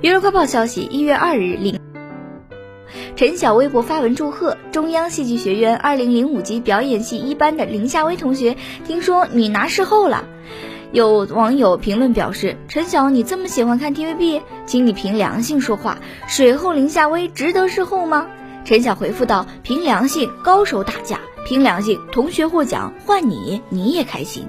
娱乐快报消息，一月二日，林陈晓微博发文祝贺中央戏剧学院二零零五级表演系一班的林夏薇同学，听说你拿视后了。有网友评论表示：“陈晓，你这么喜欢看 TVB，请你凭良心说话，水后林夏薇值得视后吗？”陈晓回复道：“凭良心，高手打架；凭良心，同学获奖，换你，你也开心。”